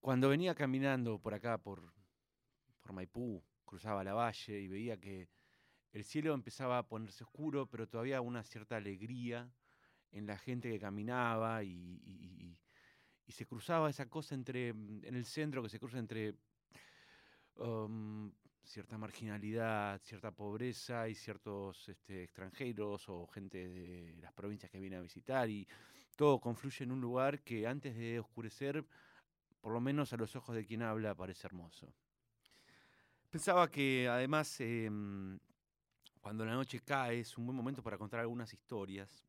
Cuando venía caminando por acá, por, por Maipú, cruzaba la valle y veía que el cielo empezaba a ponerse oscuro, pero todavía una cierta alegría en la gente que caminaba y, se cruzaba esa cosa entre, en el centro que se cruza entre um, cierta marginalidad, cierta pobreza y ciertos este, extranjeros o gente de las provincias que viene a visitar y todo confluye en un lugar que antes de oscurecer, por lo menos a los ojos de quien habla, parece hermoso. Pensaba que además em, cuando la noche cae es un buen momento para contar algunas historias.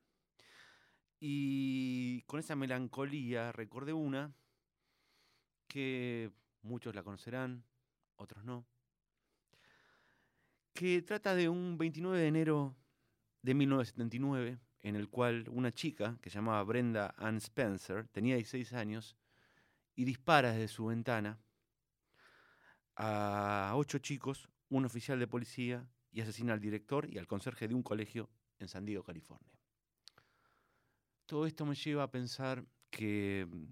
Y con esa melancolía recordé una que muchos la conocerán, otros no, que trata de un 29 de enero de 1979, en el cual una chica que se llamaba Brenda Ann Spencer tenía 16 años y dispara desde su ventana a ocho chicos, un oficial de policía y asesina al director y al conserje de un colegio en San Diego, California. Todo esto me lleva a pensar que mm,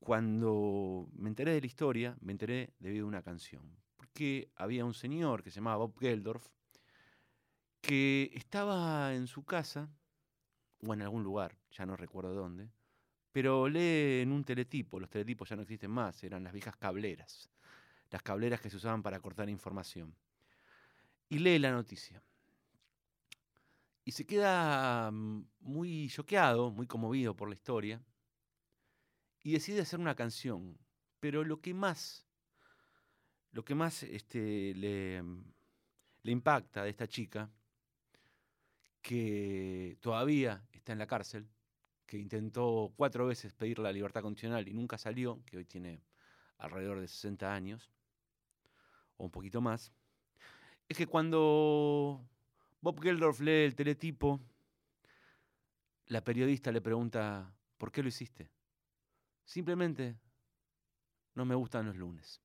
cuando me enteré de la historia, me enteré debido a una canción. Porque había un señor que se llamaba Bob Geldorf que estaba en su casa, o en algún lugar, ya no recuerdo dónde, pero lee en un teletipo, los teletipos ya no existen más, eran las viejas cableras, las cableras que se usaban para cortar información y lee la noticia. Y se queda mm, muy choqueado, muy conmovido por la historia, y decide hacer una canción. Pero lo que más, lo que más este, le, mm, le impacta de esta chica, que todavía está en la cárcel, que intentó cuatro veces pedir la libertad condicional y nunca salió, que hoy tiene alrededor de 60 años, o un poquito más, es que cuando Bob Geldorf lee el teletipo, la periodista le pregunta, ¿por qué lo hiciste? Simplemente, no me gustan los lunes.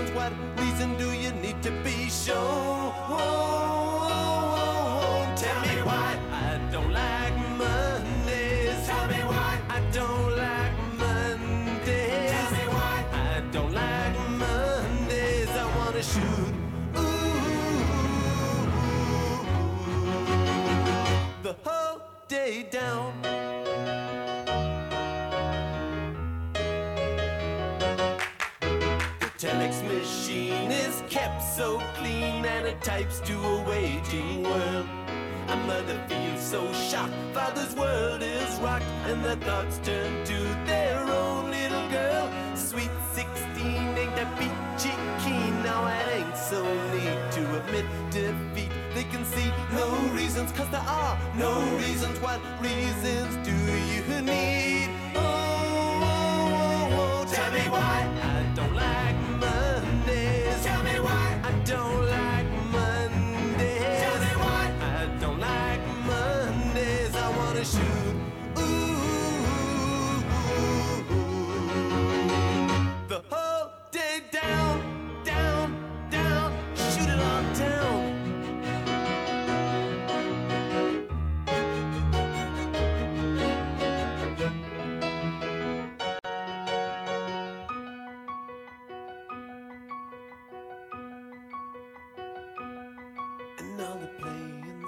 questions. What reason do you need to be shown? Tell me why I don't like Mondays. Tell me why I don't like Mondays. Tell me why I don't like Mondays. I wanna shoot. Ooh, the whole day down. types to a waiting world. A mother feels so shocked, father's world is rocked, and the thoughts turn to their own little girl. Sweet 16 ain't that peachy keen, now it ain't so neat to admit defeat. They can see no reasons, cause there are no reasons. What reasons do you need? Oh, oh, oh, oh. tell me why I don't like Mondays. Tell me why I don't like.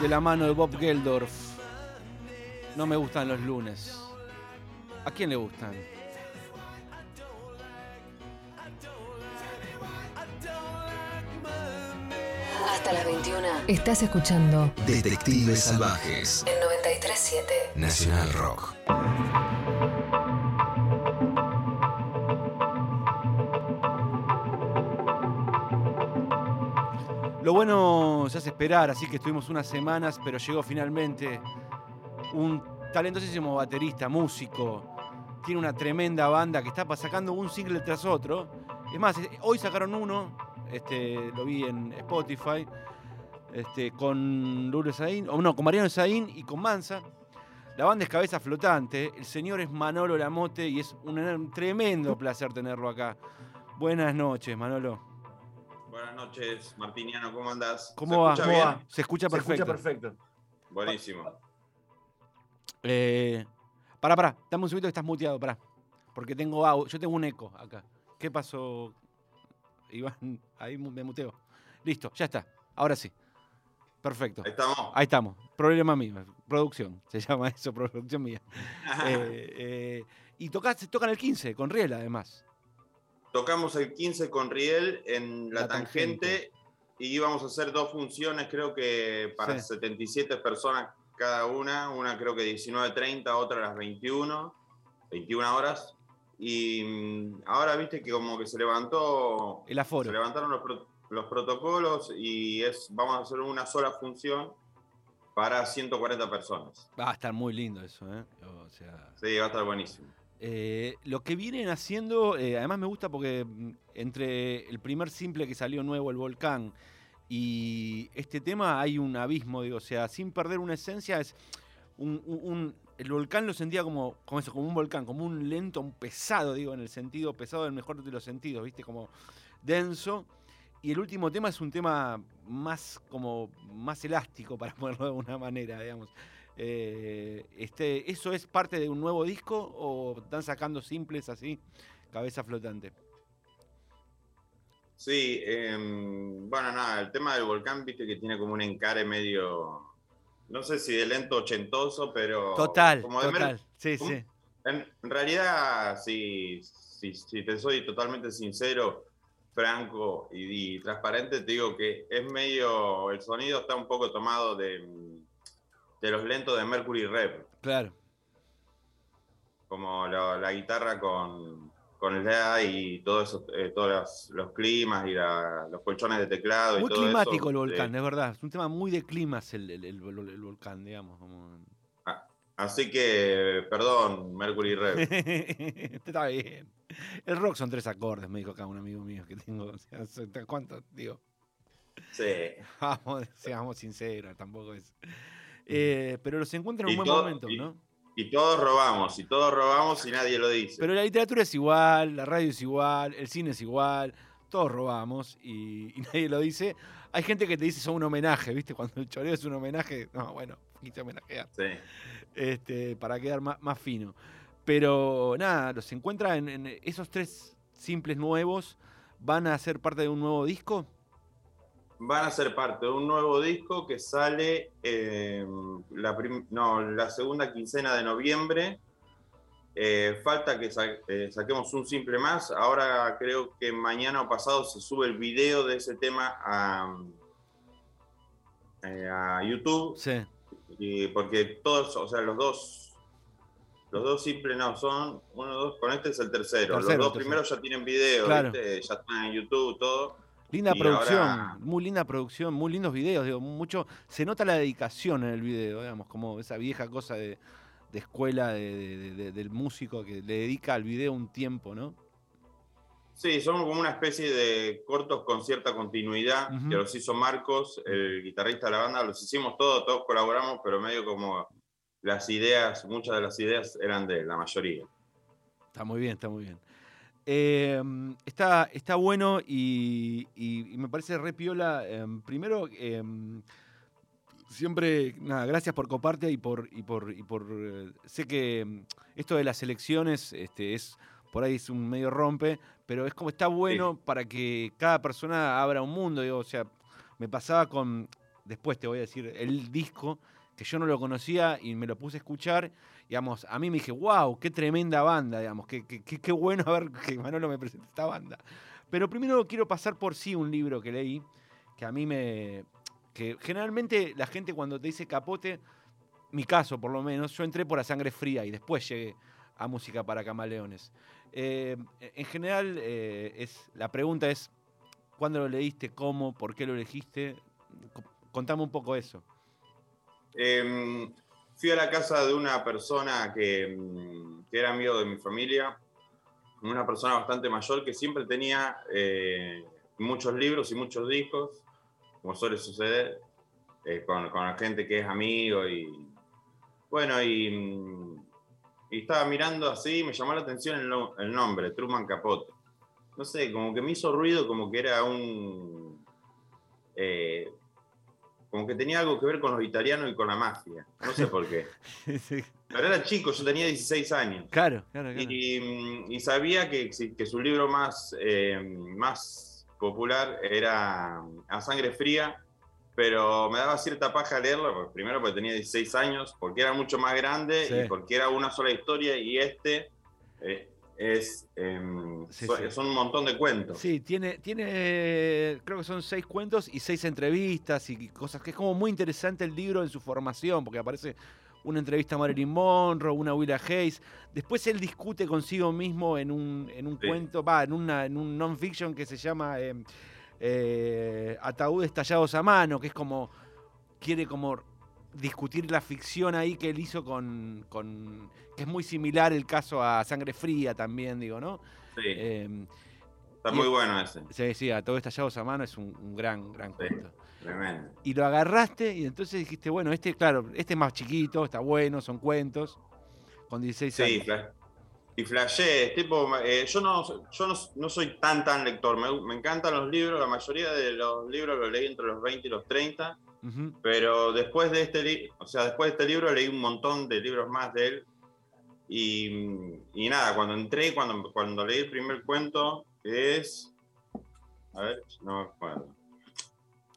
de la mano de Bob Geldorf. No me gustan los lunes. ¿A quién le gustan? Hasta las 21 Estás escuchando Detectives Salvajes. en 937. Nacional Rock. Lo bueno se hace esperar, así que estuvimos unas semanas, pero llegó finalmente un talentosísimo baterista, músico. Tiene una tremenda banda que está sacando un single tras otro. Es más, eh, hoy sacaron uno, este, lo vi en Spotify, este, con Luro Saín, o no, con Mariano Saín y con Mansa. La banda es Cabeza Flotante, el señor es Manolo Lamote y es un tremendo placer tenerlo acá. Buenas noches, Manolo. Buenas noches, Martiniano, ¿cómo andás? ¿Cómo ¿Se va? escucha ¿Cómo bien? va? Se escucha perfecto. perfecto. Buenísimo. Eh, pará, pará, dame un segundito que estás muteado, pará. Porque tengo yo tengo un eco acá. ¿Qué pasó, Iván? Ahí me muteo. Listo, ya está. Ahora sí. Perfecto. Ahí estamos. Ahí estamos. Problema mío. Producción. Se llama eso, producción mía. Eh, eh, y tocas, tocan el 15 con Riel, además. Tocamos el 15 con Riel en La, La tangente, Tangente. y íbamos a hacer dos funciones, creo que para Sí. 77 personas cada una. Una creo que 19.30, otra a las 21, 21 horas. Y mm, ahora viste que como que se levantó, El se aforo. levantaron los, pro- los protocolos y es, vamos a hacer una sola función para 140 personas. Va a estar muy lindo eso, ¿eh? O sea. Sí, va a estar buenísimo. Eh, lo que vienen haciendo, eh, además me gusta porque mm, entre el primer simple que salió nuevo, el volcán, y este tema hay un abismo, digo, o sea, sin perder una esencia, es un, un- un- el volcán lo sentía como, como eso, como un volcán, como un lento, un pesado, digo, en el sentido pesado del mejor de los sentidos, ¿viste? Como denso. Y el último tema es un tema más como más elástico, para ponerlo de alguna manera, digamos. Eh, este, ¿Eso es parte de un nuevo disco o están sacando simples así, cabeza flotante? Sí, em, bueno, nada, el tema del volcán, viste que tiene como un encare medio, no sé si de lento ochentoso, pero... Total, como de mer- total. Sí, sí. En realidad, si, si, si te soy totalmente sincero, franco y, y transparente, te digo que es medio, el sonido está un poco tomado de, de los lentos de Mercury Rev, Claro. como la, la guitarra con, con el DA y todo eso, eh, todos los, los climas y la- los colchones de teclado. y Muy todo climático eso, el eh, volcán, es verdad. Es un tema muy de climas el, el- el vol- el volcán, digamos. como- Así que, perdón, Mercury Rev. Está bien. El rock son tres acordes, me dijo acá un amigo mío que tengo. O sea, son- ¿Cuánto? Digo, Sí. vamos, seamos sinceros, tampoco es. Eh, pero los encuentran en un buen todo- momento, y- ¿no? Y todos robamos, y todos robamos y nadie lo dice. Pero la literatura es igual, la radio es igual, el cine es igual, todos robamos y, y nadie lo dice. Hay gente que te dice son un homenaje, ¿viste? Cuando el choreo es un homenaje, no, bueno, quise homenajear, Sí. este, para quedar más, más fino. Pero nada, los encuentra en, en esos tres simples nuevos, van a ser parte de un nuevo disco. Van a ser parte de un nuevo disco que sale eh, la, no, la segunda quincena de noviembre. Eh, falta que sa- eh, saquemos un simple más. Ahora creo que mañana o pasado se sube el video de ese tema a, a YouTube. Sí, Y porque todos, o sea, los dos, los dos simples no son, uno, dos, con este es el tercero. Tercero, los dos tercero. primeros ya tienen video, Claro. ¿viste? ya están en YouTube, todo. Linda Y producción, ahora- muy linda producción, muy lindos videos, digo, mucho, se nota la dedicación en el video, digamos, como esa vieja cosa de, de escuela de- de- de- del músico que le dedica al video un tiempo, ¿no? Sí, somos como una especie de cortos con cierta continuidad, Ujú. que los hizo Marcos, el guitarrista de la banda, los hicimos todos, todos colaboramos, pero medio como las ideas, muchas de las ideas eran de él, la mayoría. Está muy bien, está muy bien. Eh, está, está bueno y, y- y me parece re piola. eh, primero, eh, siempre, nada, gracias por coparte y por. Y por, y por eh, sé que esto de las elecciones este, es. Por ahí es un medio rompe, pero es como está bueno para que cada persona abra un mundo. Digo, o sea, me pasaba con. Después te voy a decir, el disco, que yo no lo conocía y me lo puse a escuchar digamos, a mí me dije, wow, qué tremenda banda, digamos, qué, qué, qué- bueno a ver que Manolo me presente esta banda. Pero primero quiero pasar por sí un libro que leí, que a mí me... que generalmente la gente cuando te dice capote, mi caso por lo menos, yo entré por a sangre fría y después llegué a música para camaleones. Eh, en general, eh, es, la pregunta es, ¿cuándo lo leíste? ¿Cómo? ¿Por qué lo elegiste? Co- Contame un poco eso. Eh, fui a la casa de una persona que, mm, que era amigo de mi familia, una persona bastante mayor que siempre tenía eh, muchos libros y muchos discos, como suele suceder eh, con, con la gente que es amigo y bueno, y, mm, y estaba mirando así, me llamó la atención el, no- el nombre, Truman Capote. No sé, como que me hizo ruido, como que era un... eh, como que tenía algo que ver con los italianos y con la mafia. No sé por qué. Sí, Pero era chico, yo tenía 16 años. claro, claro, claro. Y, mm, y sabía que, que su libro más, eh, más popular era A Sangre Fría, pero me daba cierta paja leerlo, porque primero porque tenía 16 años, porque era mucho más grande Sí. y porque era una sola historia y este eh, es, em, Sí, sí. son un montón de cuentos. Sí, tiene, tiene, creo que son seis cuentos y seis entrevistas y cosas que es como muy interesante el libro en su formación, porque aparece una entrevista a Marilyn Monroe, una a Willa Hayes. Después él discute consigo mismo en un, en un Sí. cuento, va, en, una, en un non-fiction que se llama eh, eh, Ataúdes tallados a mano, que es como, quiere como discutir la ficción ahí que él hizo con, con que es muy similar el caso a Sangre Fría también, digo, ¿no? Sí, Eh, está y- muy bueno ese, Sí, sí, a todo estallados a mano es un, un gran, gran Sí. cuento. tremendo. Y lo agarraste y entonces dijiste, bueno, este, claro, este es más chiquito, está bueno, son cuentos, con 16 Sí, años. fla- y flashé, tipo, eh, yo, no, yo no, no soy tan tan lector, me, me encantan los libros, la mayoría de los libros los leí entre los 20 y los 30, Ujú. pero después de este libro, o sea, después de este libro leí un montón de libros más de él, y, y nada, cuando entré, cuando, cuando leí el primer cuento, que es, a ver, no me acuerdo,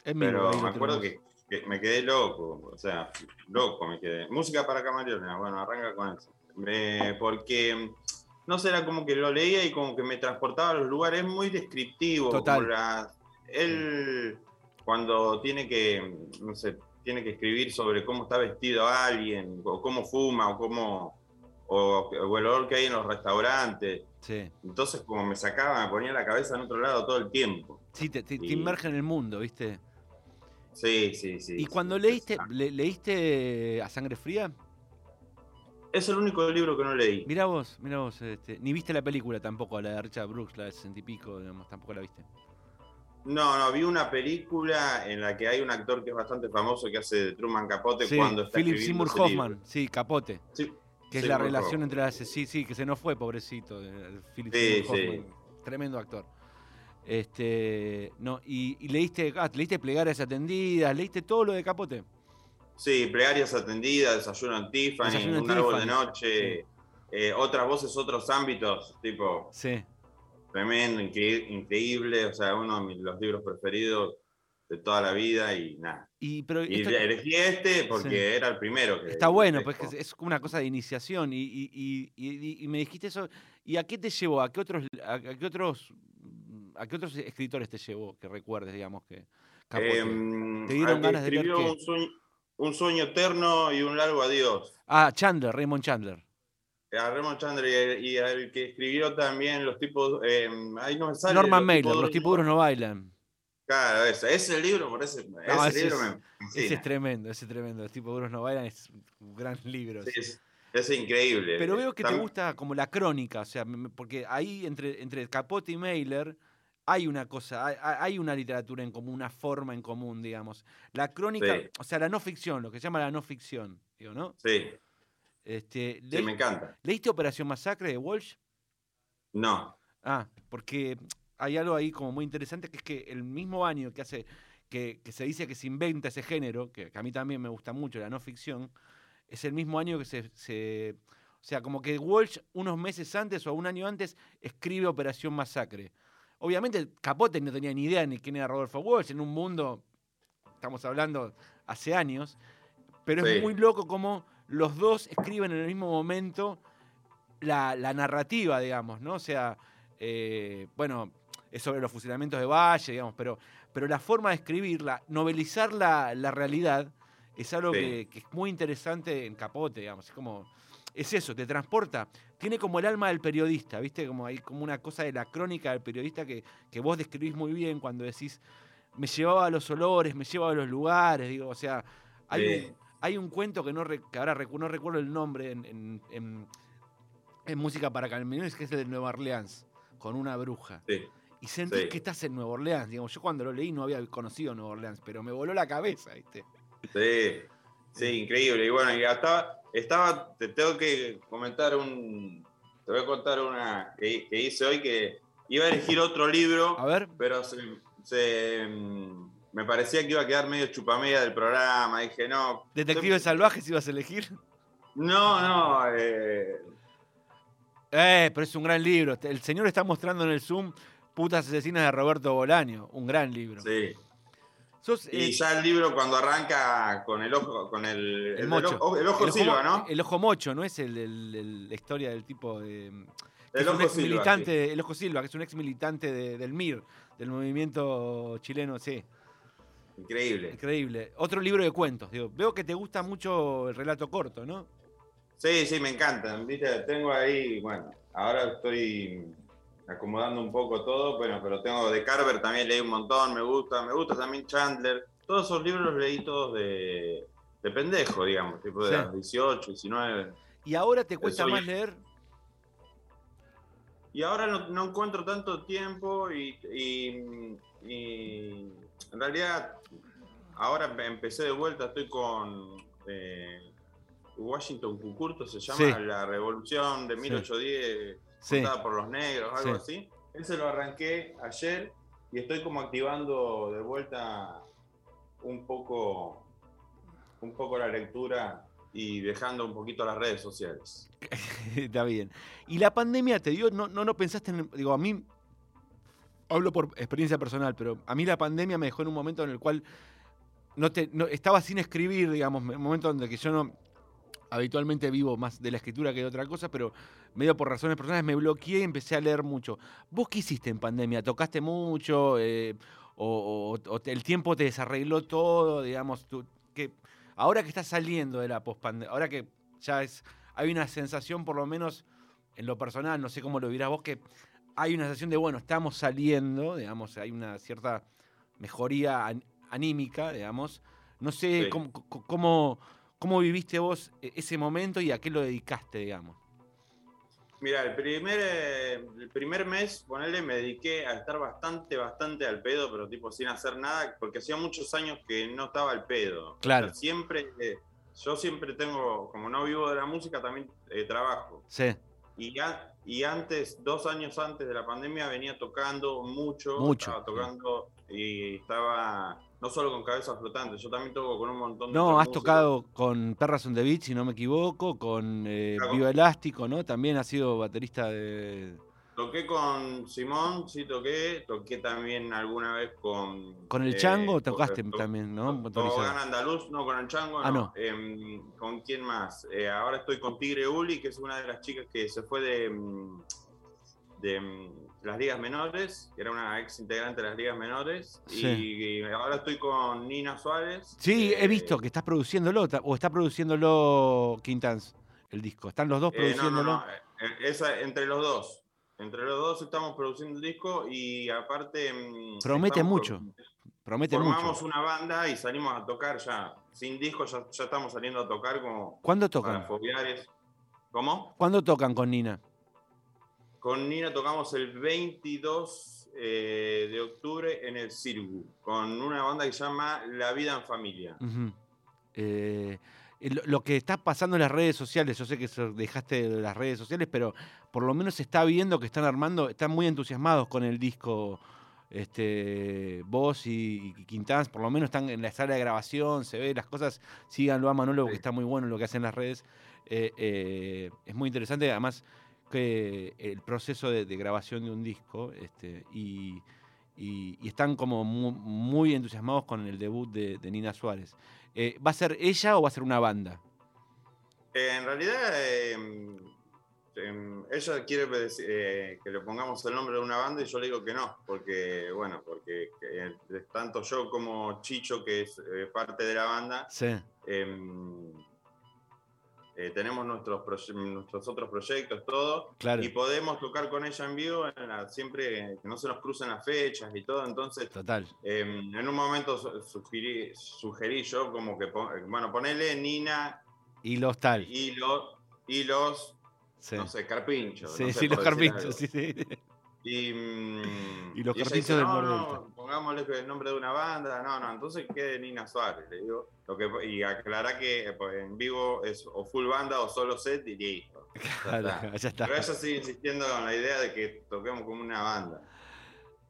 Es pero me acuerdo que, que me quedé loco, o sea, loco me quedé. Música para camaleones, bueno, arranca con eso. Me- porque, no sé, era como que lo leía y como que me transportaba a los lugares, es muy descriptivo. Total. como la- él, cuando tiene que, no sé, tiene que escribir sobre cómo está vestido alguien, o cómo fuma, o cómo, o, o el olor que hay en los restaurantes. Sí, Entonces, como me sacaba, me ponía la cabeza en otro lado todo el tiempo. sí te, te, te Y- inmerge en el mundo, ¿viste? Sí, sí, sí. y sí, cuando sí, leíste, le- ¿leíste a sangre fría? Es el único libro que no leí. Mirá vos, mirá vos, este, ni viste la película tampoco, la de Richard Brooks, la de 60 y pico, digamos, tampoco la viste. No, no, vi una película en la que hay un actor que es bastante famoso que hace de Truman Capote Sí, cuando está Philip Seymour Hoffman, libro. sí, Capote. Sí, Que es la relación Hoffman. entre las. Sí, sí, que se nos fue, pobrecito. eh, Philip Sí. Hoffman. Tremendo actor. Este. No, y, y leíste. ah, leíste plegarias atendidas, leíste todo lo de Capote. Sí, plegarias atendidas, desayuno en Tiffany, Desayuno un árbol de noche, eh, otras voces, otros ámbitos, tipo Sí. Tremendo, incre- increíble, o sea, uno de mis- los libros preferidos de toda la vida y nada. Y, pero Y elegí este porque Sí. era el primero. Que está bueno, pues es, como una cosa de iniciación. Y, y- me dijiste eso. ¿Y a qué te llevó? ¿A qué otros, a, a qué otros, a qué otros escritores te llevó que recuerdes, digamos, que Capote? Em, ¿Te dieron ganas de leer un sueño, un sueño eterno y un largo adiós. Ah, Chandler, Raymond Chandler. A Raymond Chandler y, al que escribió también los tipos. eh, ahí no me sale. Norman Mailer, Los tipos duros no bailan. Claro, ese, ese libro, por ese, ese ese libro es- me Ese es tremendo, ese es tremendo. Los tipos duros no bailan es un gran libro. Sí, es- Es increíble. Pero veo que te gusta como la crónica, o sea, porque ahí entre, entre Capote y Mailer hay una cosa, hay, hay- hay una literatura en común, una forma en común, digamos. La crónica, Sí. o sea, la no ficción, lo que se llama la no ficción, digo, ¿no? Sí, Este, sí, me encanta. ¿Leíste Operación Masacre de Walsh? No, Ah, porque hay algo ahí como muy interesante que es que el mismo año que hace que, que se dice que se inventa ese género, que, que a mí también me gusta mucho, la no ficción, es el mismo año que se, se- O sea, como que Walsh unos meses antes o un año antes escribe Operación Masacre. Obviamente Capote no tenía ni idea ni quién era Rodolfo Walsh, en un mundo, estamos hablando hace años, pero es muy loco como los dos escriben en el mismo momento la, la narrativa, digamos, ¿no? O sea, eh, bueno, es sobre los fusilamientos de Valle, digamos, pero, pero la forma de escribirla, novelizar la, la realidad, es algo Sí. que, que es muy interesante en Capote, digamos. Es como. Es eso, te transporta. Tiene como el alma del periodista, ¿viste? Como hay como una cosa de la crónica del periodista que, que vos describís muy bien cuando decís. Me llevaba a los olores, me llevaba a los lugares, digo, o sea, hay, Sí. un, hay un cuento que no, que ahora recu- no recuerdo el nombre en, en- en- en música para camioneros, que es el de Nueva Orleans, con una bruja. sí. Y sentís Sí. que estás en Nueva Orleans. Digamos, yo cuando lo leí no había conocido Nueva Orleans, pero me voló la cabeza, ¿viste? Sí, sí, increíble. Y bueno, y hasta estaba, te tengo que comentar un, te voy a contar una que, que hice hoy que iba a elegir otro libro, A ver, pero se, se, mm, me parecía que iba a quedar medio chupamedia del programa. Dije, no. Detectives Salvajes ibas a elegir. No, no, eh, Eh, pero es un gran libro. El señor está mostrando en el Zoom Putas Asesinas de Roberto Bolaño. Un gran libro. sí. Sos, Y eh, ya el libro cuando arranca con el ojo, con el, el mocho. ojo- el ojo El Silva, ¿no? El ojo mocho, ¿no? Es la historia del tipo de. El es un ojo Silva. militante, el ojo Silva, que es un ex militante de- del MIR, del movimiento chileno, sí. Increíble. Increíble. Otro libro de cuentos. Digo, veo que te gusta mucho el relato corto, ¿no? Sí, sí, me encantan. ¿viste? Tengo ahí, bueno, ahora estoy acomodando un poco todo, bueno, pero tengo de Carver también leí un montón, me gusta, me gusta también Chandler. Todos esos libros los leí todos de, de pendejo, digamos, tipo de Sí. los 18, 19. Y ahora te cuesta más leer. Y ahora no, no encuentro tanto tiempo y, y- y en realidad ahora empe- empecé de vuelta, estoy con eh, Washington Cucurto, se llama Sí. La Revolución de 1810, Sí. contada por los negros, algo Sí. así. Ese lo arranqué ayer y estoy como activando de vuelta un poco, un poco la lectura y dejando un poquito las redes sociales. Está bien. ¿Y la pandemia te dio, no, no, no pensaste en, digo, a mí, hablo por experiencia personal, pero a mí la pandemia me dejó en un momento en el cual no estaba sin escribir, digamos, un momento donde que yo no, habitualmente vivo más de la escritura que de otra cosa, pero medio por razones personales me bloqueé y empecé a leer mucho. ¿Vos qué hiciste en pandemia? ¿Tocaste mucho? Eh, o, el tiempo te desarregló todo? Digamos, que ahora que estás saliendo de la pospandemia, ahora que ya es, hay una sensación, por lo menos en lo personal, no sé cómo lo dirás vos, que hay una sensación de, bueno, estamos saliendo, digamos, hay una cierta mejoría an- anímica, digamos. No sé Sí. cómo, cómo- viviste vos e- ese momento y a qué lo dedicaste, digamos. Mira, el primer, eh, el primer mes, ponele, me dediqué a estar bastante, bastante al pedo, pero tipo sin hacer nada, porque hacía muchos años que no estaba al pedo. Claro. O sea, siempre, eh, yo siempre tengo, como no vivo de la música, también eh, trabajo. Sí, Y, ya, y antes, dos años antes de la pandemia, venía tocando mucho. Mucho, Estaba tocando y estaba, no solo con cabezas flotantes, yo también toco con un montón de No, has tocado con Perras on the Beach, si no me equivoco, con eh, Claro. Viva Elástico, ¿no? También has sido baterista de... Toqué con Simón, sí toqué. Toqué también alguna vez con. Con el eh, Chango con- tocaste to- también, ¿no? to-. Tobogán Andaluz, no con el Chango, Ah, no. Em, ¿Con quién más? Eh, ahora estoy con Tigre Uli, que es una de las chicas que se fue de, mm, de mm, las ligas menores, que era una ex integrante de las ligas menores. Sí. Y, y ahora estoy con Nina Suárez. Sí, he visto que estás produciéndolo, o está produciéndolo Quintans, el disco. ¿Están los dos Eh, no, no, produciéndolo? no, eh, esa, entre los dos. Entre los dos estamos produciendo el disco y aparte. mm, Promete estamos mucho, pro- Promete Formamos mucho. una banda y salimos a tocar ya. Sin disco ya, ya estamos saliendo a tocar como ¿Cuándo para tocan? fobiares. ¿Cómo? ¿Cuándo tocan con Nina? Con Nina tocamos el 22 eh, de octubre en el Cirgu, con una banda que se llama La Vida en Familia. Ujú. Eh, lo, lo que está pasando en las redes sociales, yo sé que dejaste de las redes sociales, pero por lo menos se está viendo que están armando, están muy entusiasmados con el disco. Este, vos y, y Quintans, por lo menos están en la sala de grabación, se ve las cosas, síganlo a Manolo, porque está muy bueno lo que hacen en las redes. Eh, eh, es muy interesante, además, que el proceso de, de grabación de un disco, este, y, y- y están como mu- muy, entusiasmados con el debut de, de Nina Suárez. Eh, ¿Va a ser ella o va a ser una banda? En realidad, eh, em, ella quiere eh, que le pongamos el nombre de una banda y yo le digo que no, porque, bueno, porque eh, tanto yo como Chicho, que es eh, parte de la banda, Sí, em, tenemos nuestros, nuestros otros proyectos, todo, claro. y podemos tocar con ella en vivo en la- siempre que no se nos crucen las fechas y todo, entonces Total. em, en un momento su- sugerí, sugerí yo como que, bueno, ponele Nina Y los tal. y, lo- y los, Sí, no sé, carpinchos. sí, no sé, sí, los carpinchos. Sí, sí. Y, mm, Y los ella carpinchos del no, Mordelta". no, pongámosle el nombre de una banda. No, no, entonces quede Nina Suárez, le digo. Lo que, y aclara que pues, en vivo es o full banda o solo set y listo. Claro, está. ya está. Pero ella sigue insistiendo con la idea de que toquemos como una banda.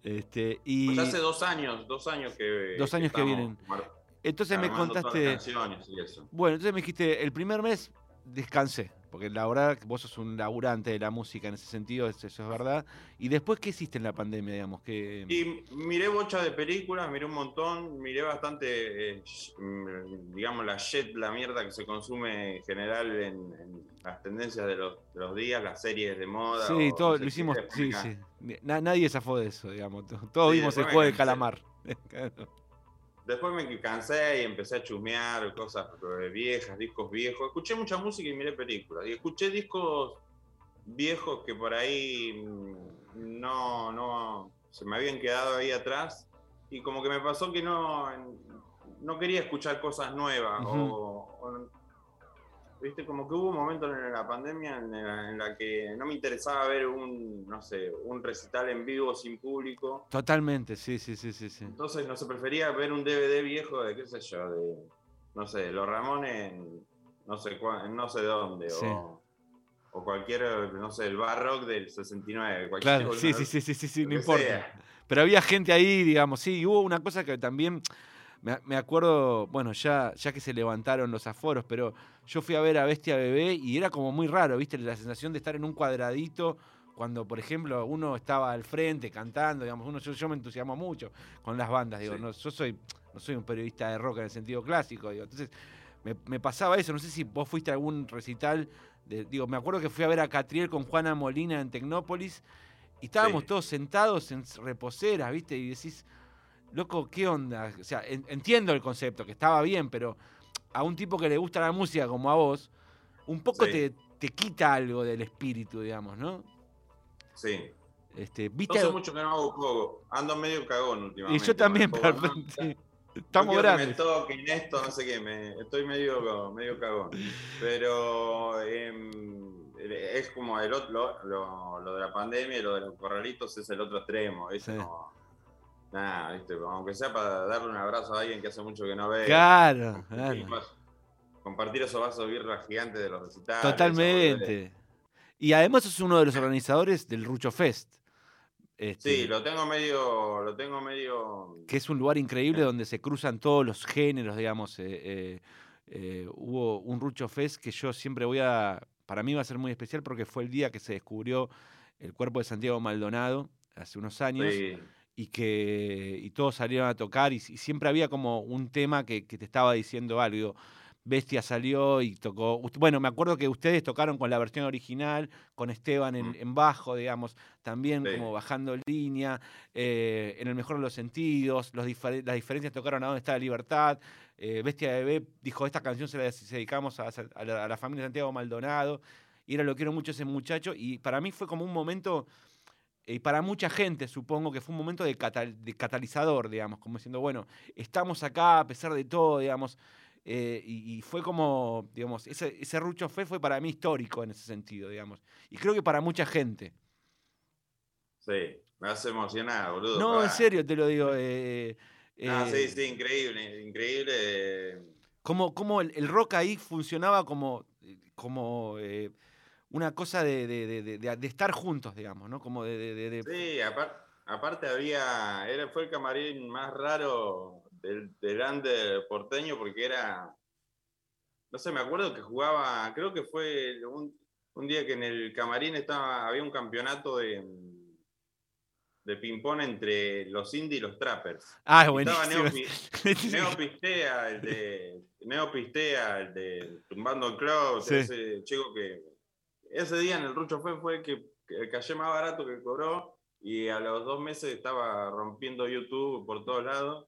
Este, y Pues hace dos años, dos años que. Dos años que vienen. entonces me armando todas las contaste. canciones y eso. Bueno, entonces me dijiste, el primer mes descansé, porque la verdad vos sos un laburante de la música en ese sentido, eso, es verdad. Y después, ¿qué hiciste en la pandemia, digamos? que Y miré bocha de películas, miré un montón, miré bastante, eh, mm, digamos, la shit, la mierda que se consume en general en, en las tendencias de los, de los días, las series de moda. Sí, o todo no sé lo hicimos, sí, sí. Na- nadie zafó de eso, digamos. to- Todos Sí, vimos el juego de calamar. Claro. Después me cansé y empecé a chusmear cosas viejas, discos viejos. Escuché mucha música y miré películas. Y escuché discos viejos que por ahí mm, no, no, se me habían quedado ahí atrás. Y como que me pasó que no, no quería escuchar cosas nuevas. O, o- Viste, como que hubo un momento en la pandemia en la, en la que no me interesaba ver un, no sé, un recital en vivo sin público. Totalmente, sí, sí, sí, sí. sí. Entonces, no se prefería ver un DVD viejo de, qué sé yo, de, no sé, Los Ramones en no sé, en no sé dónde, Sí. o, o cualquier, no sé, el bar rock del 69. cualquier Claro, sí, sí, sí, sí, sí, sí, no importa. sea. Pero había gente ahí, digamos, sí, y hubo una cosa que también, me, me acuerdo, bueno, ya, ya que se levantaron los aforos, pero yo fui a ver a Bestia Bebé y era como muy raro, ¿viste? La sensación de estar en un cuadradito cuando, por ejemplo, uno estaba al frente cantando, digamos, uno, yo, yo me entusiasmo mucho con las bandas, digo, Sí. no, yo soy, no soy un periodista de rock en el sentido clásico, digo, entonces me, me pasaba eso, no sé si vos fuiste a algún recital, de- digo, me acuerdo que fui a ver a Catriel con Juana Molina en Tecnópolis y estábamos Sí. todos sentados en reposeras, ¿viste? Y decís, loco, ¿qué onda? O sea, en- entiendo el concepto, que estaba bien, pero a un tipo que le gusta la música como a vos, un poco Sí. te, te quita algo del espíritu, digamos, ¿no? Sí. Este, No ¿viste? hace mucho que no hago poco. Ando medio cagón y últimamente. yo también, pero, ¿no? No estamos quiero que me grandes. toquen esto, no sé qué, me, estoy medio, medio cagón. Pero em, es como el otro, lo, lo- lo de la pandemia y lo de los corralitos es el otro extremo. ¿viste? Sí. Como, nada, ¿viste? aunque sea para darle un abrazo a alguien que hace mucho que no ve. Claro, compartir, claro. compartir esos vasos de birra gigantes de los recitales. Totalmente. Y además sos uno de los organizadores del Rucho Fest. Este, Sí, lo tengo medio, lo tengo medio. que es un lugar increíble donde se cruzan todos los géneros, digamos. eh, eh, eh, hubo un Rucho Fest que yo siempre voy a. Para mí va a ser muy especial porque fue el día que se descubrió el cuerpo de Santiago Maldonado hace unos años Sí, y que y todos salieron a tocar y, y siempre había como un tema que, que te estaba diciendo algo. Digo, Bestia salió y tocó. Bueno, me acuerdo que ustedes tocaron con la versión original, con Esteban en, en bajo, digamos, también Sí. como bajando línea, eh, en el mejor de los sentidos, los las diferencias tocaron a dónde está la libertad. eh, Bestia Bebé dijo, esta canción se la dedicamos a, a la, a la familia de Santiago Maldonado. Y era lo quiero mucho ese muchacho. Y para mí fue como un momento y para mucha gente supongo que fue un momento de, catal- de catalizador, digamos, como diciendo, bueno, estamos acá a pesar de todo, digamos. eh, y, y fue como, digamos, ese, ese Rucho Fe fue para mí histórico en ese sentido, digamos. Y creo que para mucha gente. Sí, me hace emocionar, boludo. No, en serio te lo digo. eh, Ah, eh, sí, sí, increíble, increíble. eh, Cómo, cómo el, el rock ahí funcionaba como, como eh, una cosa de, de- de- estar juntos, digamos, ¿no? Como de... Sí, apar- aparte había, era, fue el camarín más raro del, del under porteño porque era, no sé, me acuerdo que jugaba, creo que fue un, un día que en el camarín estaba, había un campeonato de, de ping-pong entre los indie y los trappers. Ah, Y buenísimo. Estaba Neopi- Neopistea, el de Neopistea, el de Tumbando el Club, Sí. ese chico que ese día en el Rucho fue, fue que, que el calle más barato que cobró y a los dos meses estaba rompiendo YouTube por todos lados.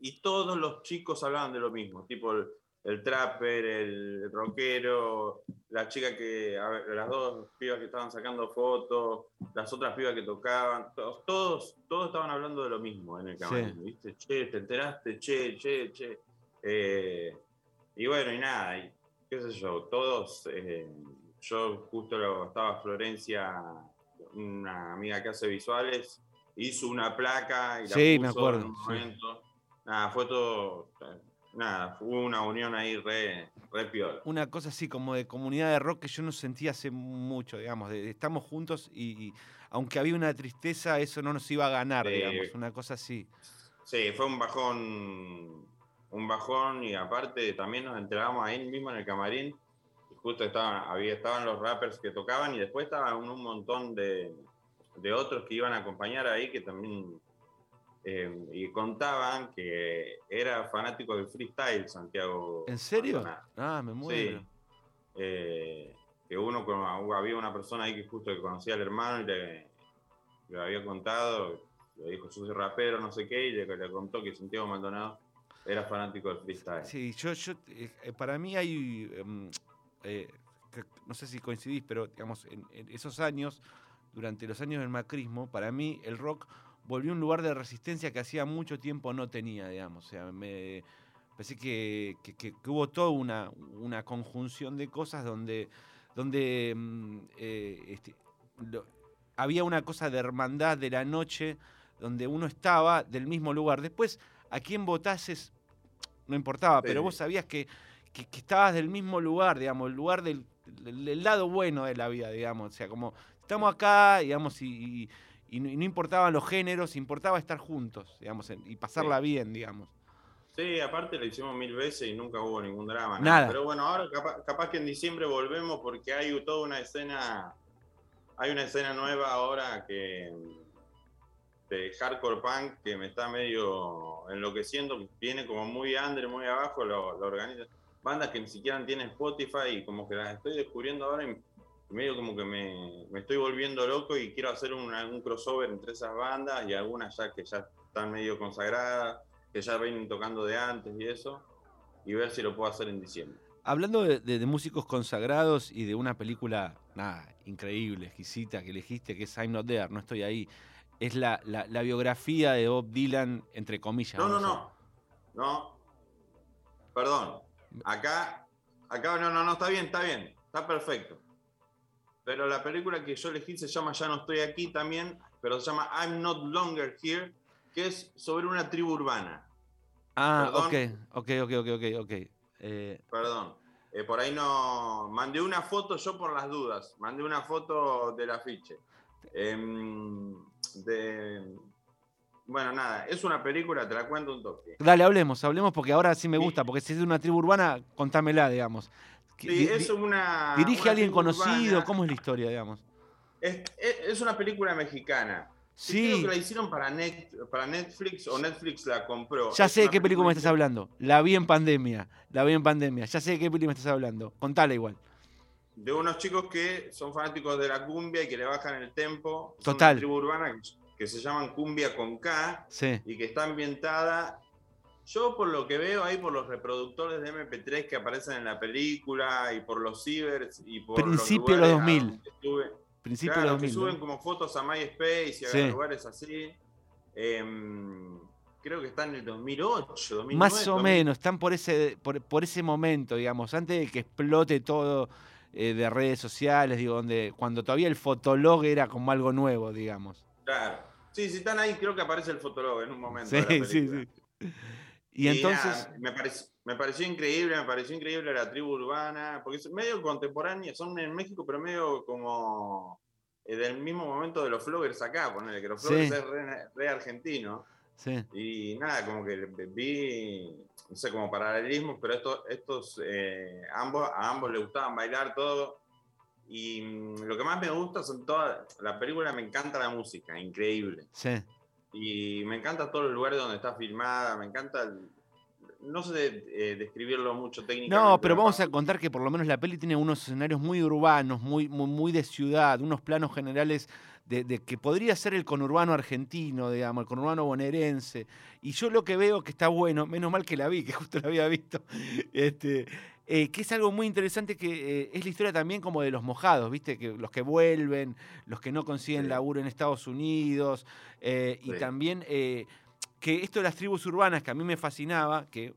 Y todos los chicos hablaban de lo mismo, tipo el, el trapper, el rockero, la chica que, ver, las dos pibas que estaban sacando fotos, las otras pibas que tocaban, todos, todos, todos estaban hablando de lo mismo en el camarín, ¿viste? Che, te enteraste, che, che, che. Eh, y bueno, y nada, y qué sé yo, todos, eh, yo justo lo- estaba Florencia, una amiga que hace visuales, hizo una placa y la Sí, me puso acuerdo, en un sí. momento. Nada, fue todo, nada, fue una unión ahí re, re piola. Una cosa así como de comunidad de rock que yo no sentía hace mucho, digamos. de- de estamos juntos y, y aunque había una tristeza, eso no nos iba a ganar, Sí. digamos. Una cosa así. Sí, fue un bajón, un bajón y aparte también nos enteramos ahí mismo en el camarín. Justo estaban, había, estaban los rappers que tocaban y después estaban un, montón de, de otros que iban a acompañar ahí que también eh, y contaban que era fanático del freestyle Santiago. ¿En serio? Maldonado. Ah, me muero. Eh, que uno había una persona ahí que justo que conocía al hermano y le, le había contado, le dijo, yo soy rapero, no sé qué, y le, le contó que Santiago Maldonado era fanático del freestyle. Sí, yo, yo eh, eh, para mí hay, em, eh, que- no sé si coincidís, pero digamos, en, en esos años, durante los años del macrismo, para mí el rock volvió a un lugar de resistencia que hacía mucho tiempo no tenía, digamos. O sea, me parece que, que- hubo toda una, una conjunción de cosas donde, donde mm, eh, este, lo- había una cosa de hermandad de la noche, donde uno estaba del mismo lugar. Después, a quién votases no importaba, pero vos sabías que, que- que estabas del mismo lugar, digamos, el lugar del, del- del lado bueno de la vida, digamos. O sea, como estamos acá, digamos, y, y- y no, importaban los géneros, importaba estar juntos, digamos, y pasarla bien, digamos. Sí, aparte lo hicimos mil veces y nunca hubo ningún drama. Nada. Pero bueno, ahora capaz, capaz que en diciembre volvemos porque hay toda una escena, hay una escena nueva ahora que de hardcore punk que me está medio enloqueciendo, viene como muy under, muy abajo, lo, lo organiza. Bandas que ni siquiera tienen Spotify y como que las estoy descubriendo ahora y medio como que me, me estoy volviendo loco y quiero hacer una- un crossover entre esas bandas y algunas ya que ya están medio consagradas, que ya vienen tocando de antes y eso, y ver si lo puedo hacer en diciembre. Hablando de, de- de músicos consagrados y de una película, nada, increíble, exquisita, que elegiste, que es I'm Not There, no estoy ahí, es la, la- la biografía de Bob Dylan, entre comillas. No, no, no. No. Perdón. Acá, acá, no, no, no, está bien, está bien. Está perfecto. Pero la película que yo elegí se llama Ya no estoy aquí también, pero se llama I'm Not Longer Here, que es sobre una tribu urbana. Ah, Perdón. ok, ok, ok, ok, ok, ok. Eh, Perdón. Eh, por ahí no. Mandé una foto yo por las dudas. Mandé una foto del afiche. Em, de. Bueno, nada, es una película, te la cuento un toque. dale, hablemos, hablemos porque ahora sí me gusta, porque si es de una tribu urbana, contámela, digamos. Sí, es una. ¿Dirige una a alguien conocido? urbana. ¿Cómo es la historia, digamos? Es, una película mexicana. Sí, Creo que la hicieron para, Net- para Netflix o Netflix la compró. ya Es sé de qué película me estás hablando. La vi en pandemia, la vi en pandemia. Ya sé de qué película me estás hablando. Contala igual. De unos chicos que son fanáticos de la cumbia y que le bajan el tempo. Son Total. una tribu urbana que, que se llaman Cumbia con K Sí. y que está ambientada. Yo, por lo que veo ahí, por los reproductores de MP3 que aparecen en la película y por los cibers y por Principio de los los lugares a 2000. donde estuve- Principio Claro, de que 2000. suben ¿no? como fotos a MySpace y a Sí. lugares así. Em, creo que está en el 2008, 2009. Más o 2000. menos, están por ese, por, por ese momento, digamos, antes de que explote todo eh, de redes sociales, digo, donde cuando todavía el fotolog era como algo nuevo, digamos. Claro. Sí, si están ahí, creo que aparece el fotólogo en un momento. Sí, de la sí, sí. Y, entonces, nada, me, pareció, me pareció increíble, me pareció increíble la tribu urbana, porque es medio contemporánea, son en México, pero medio como eh, del mismo momento de los floggers acá, ponele, que los Sí. floggers es re, re argentino. sí, Y nada, como que vi, no sé, como paralelismos, pero estos, estos eh, ambos, a ambos les gustaban bailar todo. Y mm, lo que más me gusta son todas, la película me encanta la música, increíble. sí. Y me encanta todos los lugares donde está filmada, me encanta, el- no sé eh, describirlo mucho técnicamente. No, pero vamos a contar que por lo menos la peli tiene unos escenarios muy urbanos, muy, muy, muy de ciudad, unos planos generales de, de que podría ser el conurbano argentino, digamos, el conurbano bonaerense. Y yo lo que veo que está bueno, menos mal que la vi, que justo la había visto, este, eh, que es algo muy interesante que eh, es la historia también como de los mojados, ¿viste? Que los que vuelven, los que no consiguen Sí. laburo en Estados Unidos, eh, y también que esto de las tribus urbanas, que a mí me fascinaba, que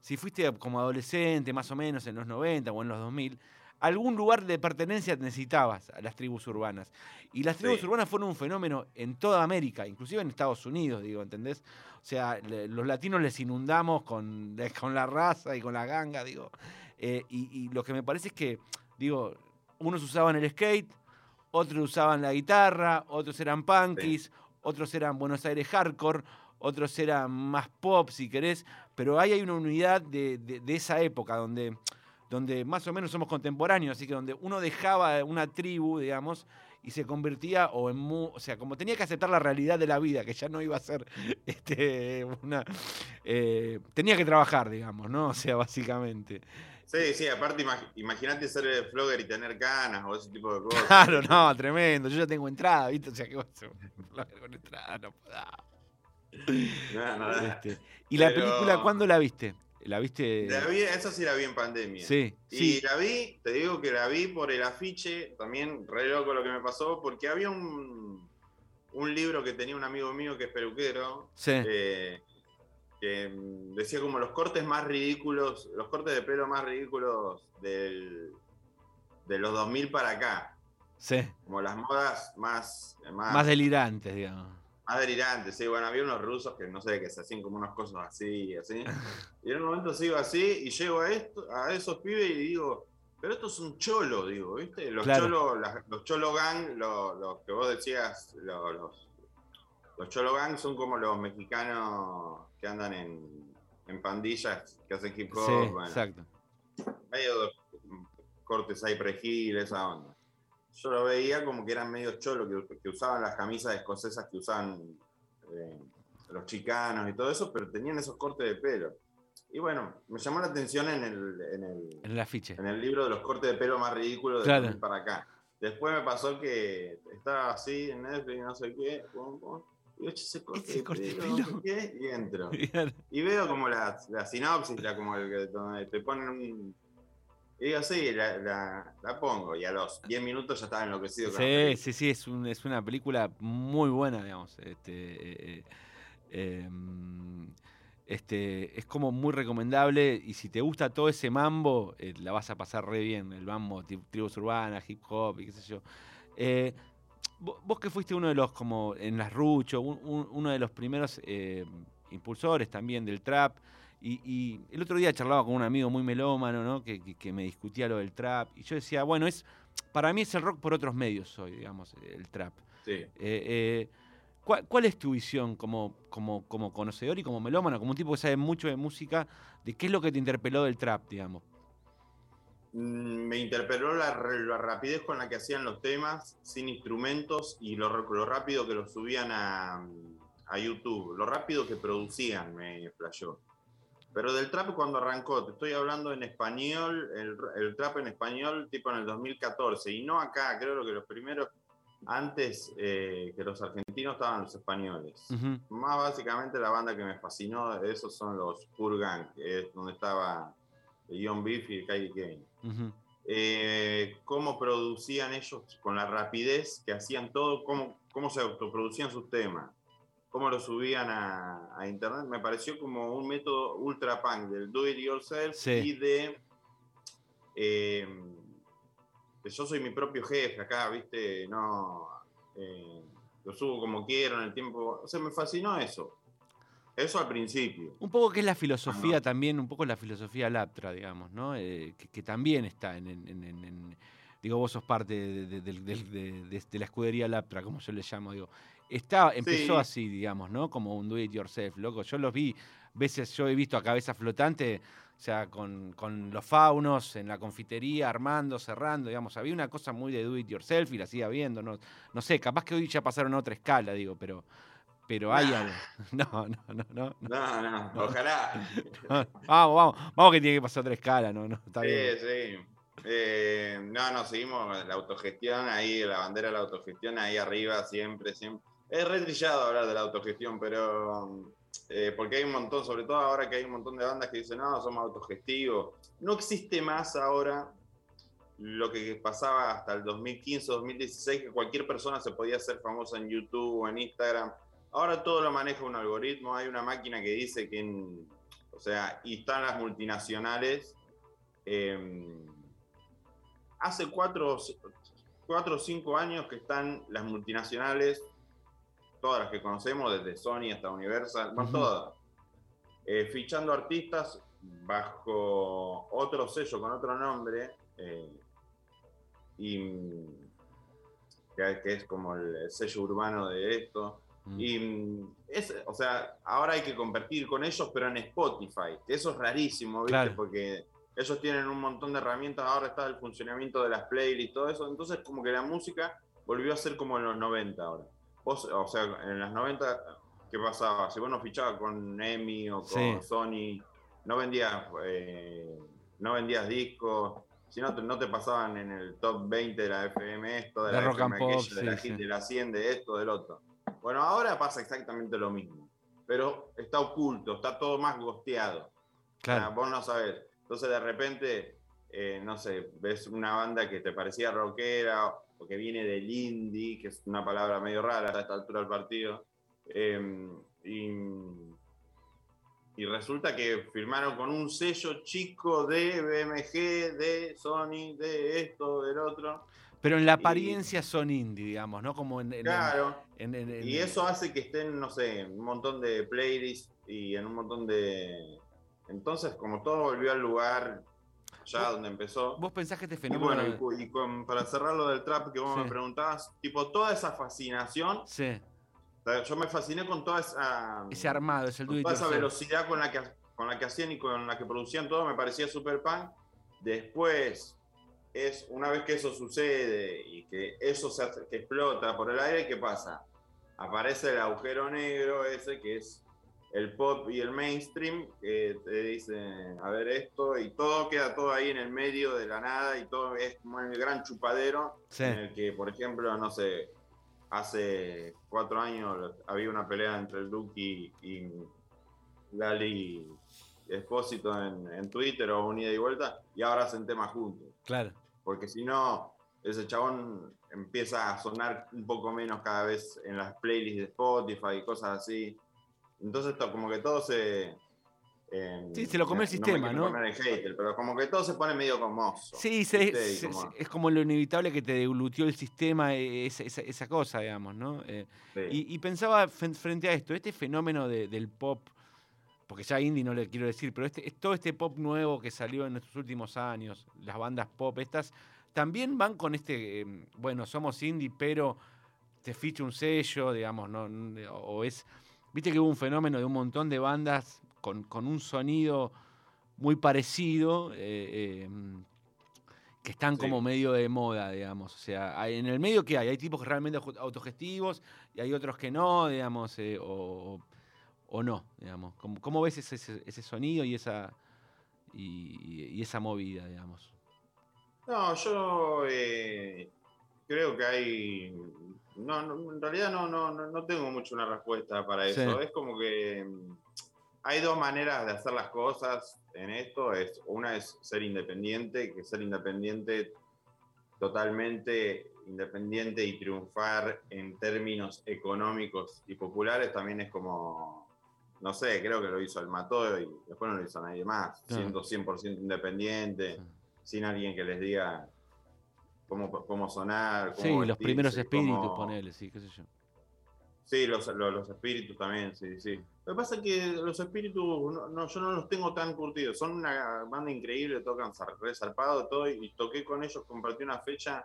si fuiste como adolescente, más o menos en los 90 o en los 2000, algún lugar de pertenencia necesitabas a las tribus urbanas. Y las tribus Sí. urbanas fueron un fenómeno en toda América, inclusive en Estados Unidos, digo, ¿entendés? O sea, le- los latinos les inundamos con, de- con la raza y con la ganga, digo. Eh, y, y lo que me parece es que, digo, unos usaban el skate, otros usaban la guitarra, otros eran punkies, otros eran Buenos Aires hardcore, otros eran más pop, si querés, pero ahí hay una unidad de, de- de esa época donde, donde más o menos somos contemporáneos, así que donde uno dejaba una tribu, digamos, y se convertía o en mu- o sea, como tenía que aceptar la realidad de la vida, que ya no iba a ser este, una eh, tenía que trabajar, digamos, ¿no? O sea, básicamente. Sí, sí, aparte imag- imagínate ser eh, flogger y tener canas o ese tipo de cosas. Claro, no, tremendo. Yo ya tengo entrada, ¿viste? O sea, que vas a con entrada, no. No, no. Este, ¿Y la película cuándo la viste? ¿La viste? La vi, esa sí la vi en pandemia. Sí, Y sí. la vi, te digo que la vi por el afiche, también re loco lo que me pasó, porque había un, un libro que tenía un amigo mío que es peluquero, Sí. eh, que decía como los cortes más ridículos, los cortes de pelo más ridículos del, de los 2000 para acá, Sí. como las modas más, más, Más delirantes, digamos. Más sí, bueno, había unos rusos que no sé, que se hacían como unas cosas así, así. Y en un momento sigo así y llego a esto, a esos pibes y digo, pero esto es un cholo, digo, ¿viste? Los Claro. cholo, las- los cholo gang, lo- los, que vos decías, lo- los, los cholo gang son como los mexicanos que andan en, en pandillas, que hacen hip hop, Sí, bueno, exacto. medio de- cortes ahí prejil, esa onda. Yo lo veía como que eran medio cholo, que, que usaban las camisas escocesas que usaban eh, los chicanos y todo eso, pero tenían esos cortes de pelo. Y bueno, me llamó la atención en el, en el, En el afiche. en el libro de los cortes de pelo más ridículos de Claro. 2000 para acá. Después me pasó que estaba así en Netflix, no sé qué, pum, pum, y yo, "Che, ese corte, Ese de, corte de pelo, no sé pelo". qué, y entro. Y veo como la, la sinopsis, la, como el, que- donde te ponen un... Y digo, sí, la, la- la pongo. Y a los 10 minutos ya estaba enloquecido con Sí, sí, sí, es, un- es una película muy buena, digamos. Este, eh, eh, em, este, es como muy recomendable y si te gusta todo ese mambo, eh, la vas a pasar re bien. El mambo, tri- tribus urbanas, hip hop y qué sé yo. Vo- vos que fuiste uno de los, como en las Rucho, un- un- uno de los primeros impulsores también del trap. Y, y el otro día charlaba con un amigo muy melómano, ¿no? Que, que- que me discutía lo del trap. Y yo decía, bueno, es para mí es el rock por otros medios hoy, digamos, el trap. Sí. Eh, eh, ¿cuál, cuál es tu visión como, como, como conocedor y como melómano, como un tipo que sabe mucho de música, de qué es lo que te interpeló del trap, digamos? Mm, Me interpeló la, rapidez con la que hacían los temas, sin instrumentos, y lo, lo rápido que los subían a, a YouTube, lo rápido que producían, me flashó. Pero del trap cuando arrancó, te estoy hablando en español, el, el trap en español tipo en el 2014, y no acá, creo que los primeros, antes eh, que los argentinos estaban los españoles. Ujú, Más básicamente la banda que me fascinó esos son los Pur Gang, que es donde estaba John Beef y Kylie Kane. ujú. Eh, cómo producían ellos con la rapidez que hacían todo, cómo, cómo se autoproducían sus temas. Cómo lo subían a, a internet, me pareció como un método ultra punk del do it yourself Sí. y de, eh, de yo soy mi propio jefe acá, viste, no, eh, lo subo como quiero en el tiempo, o sea, me fascinó eso. Eso al principio. Un poco que es la filosofía también, un poco la filosofía Laptra, digamos, ¿no? Eh, que, que también está en, en- en- en- en- Digo, vos sos parte de la escudería Laptra, como yo le llamo, digo. Está, empezó Sí. así, digamos, ¿no? Como un do it yourself, loco. Yo los vi, veces yo he visto a cabeza flotante, o sea, con, con los faunos en la confitería, armando, cerrando, digamos. Había una cosa muy de do it yourself y la sigue habiendo, no, no sé, capaz que hoy ya pasaron a otra escala, digo, pero, pero hay algo. No, no, no, no. No, no, ojalá. vamos, vamos, vamos que tiene que pasar otra escala, no, no, está Sí, bien. sí. Eh, no, no, seguimos la autogestión ahí, la bandera de la autogestión ahí arriba, siempre, siempre. Es re trillado hablar de la autogestión, pero eh, porque hay un montón, sobre todo ahora que hay un montón de bandas que dicen, no, somos autogestivos. No existe más ahora lo que pasaba hasta el 2015, 2016, que cualquier persona se podía hacer famosa en YouTube o en Instagram. Ahora todo lo maneja un algoritmo, hay una máquina que dice quién, o sea, y están las multinacionales. eh, hace cuatro, cuatro o cinco años que están las multinacionales, todas las que conocemos, desde Sony hasta Universal, bueno, Ujú. todas, eh, fichando artistas bajo otro sello, con otro nombre, eh, y que, que es como el sello urbano de esto. Mm. Y mm, es, o sea, ahora hay que competir con ellos, pero en Spotify. Eso es rarísimo, ¿viste? Claro. Porque ellos tienen un montón de herramientas, ahora está el funcionamiento de las playlists, todo eso. Entonces, como que la música volvió a ser como en los 90 ahora. Vos, o sea, en las 90, ¿qué pasaba? Si vos no fichabas con EMI o con Sí. Sony, no vendías, eh, no vendías discos. Si no, te- no te pasaban en el top 20 de la FM esto, de, De la rock and FM pop, aquello, de la sí, sí. de la 100, de esto, del otro. Bueno, ahora pasa exactamente lo mismo, pero está oculto, está todo más gosteado. O sea, Claro. vos no sabés. Entonces de repente, eh, no sé, ves una banda que te parecía rockera o que viene del indie, que es una palabra medio rara a esta altura del partido, eh, y, y resulta que firmaron con un sello chico de BMG, de Sony, de esto, del otro. Pero en la y- apariencia son indie, digamos, ¿no? Como en. en- Claro. en- en- en- Y eso hace que estén, no sé, en un montón de playlists y en un montón de... Entonces, como todo volvió al lugar ya donde empezó. ¿Vos pensás que este Y fenómeno. bueno, y, y con- para cerrar lo del trap que vos Sí. me preguntabas, tipo, toda esa fascinación, Sí, yo me fasciné con toda esa... ese armado, es el toda esa velocidad con la, que, con la que hacían y con la que producían todo, me parecía super punk. Después, es una vez que eso sucede y que eso se hace- que explota por el aire, ¿qué pasa? Aparece el agujero negro ese que es el pop y el mainstream, que te dice, a ver esto, y todo queda todo ahí en el medio de la nada y todo es como el gran chupadero Sí, en el que, por ejemplo, no sé, hace cuatro años había una pelea entre el Duki y Lali Espósito en, en Twitter o un ida y vuelta, y ahora hacen temas juntos. claro. Porque si no, ese chabón empieza a sonar un poco menos cada vez en las playlists de Spotify y cosas así. Entonces, to- como que todo se. eh, Sí, se lo come el sistema, ¿no? el hater, pero como que todo se pone medio comoso. Sí, se- es como lo inevitable que te deglutió el sistema, eh, esa, esa- esa cosa, digamos, ¿no? Eh, sí. y, y pensaba frente a esto, este fenómeno de- del pop, porque ya indie no le quiero decir, pero este, es todo este pop nuevo que salió en estos últimos años, las bandas pop estas, también van con este, eh, bueno, somos indie, pero te ficha un sello, digamos, ¿no? O es, viste que hubo un fenómeno de un montón de bandas con, con un sonido muy parecido, eh, eh, que están Sí. como medio de moda, digamos. O sea, hay- en el medio que hay, hay tipos que realmente auto- autogestivos y hay otros que no, digamos, eh, o, o no, digamos. ¿Cómo, cómo ves ese, ese- ese sonido y esa, y, y esa movida, digamos? No, yo creo que hay. No, no, en realidad no, no, no tengo mucho una respuesta para Sí. eso. Es como que mm, hay dos maneras de hacer las cosas en esto. Es, una es ser independiente, que ser independiente totalmente independiente y triunfar en términos económicos y populares también es como, no sé, creo que lo hizo el Mató y después no lo hizo nadie más, siendo 100% independiente, sin alguien que les diga cómo, cómo sonar. Cómo Sí, los vestirse, primeros espíritus, cómo- ponele, sí, qué sé yo. Sí, los, los, los espíritus también, sí, sí. Lo que pasa es que los espíritus, no, no, yo no los tengo tan curtidos. Son una banda increíble, tocan re zarpado todo, y toqué con ellos, compartí una fecha,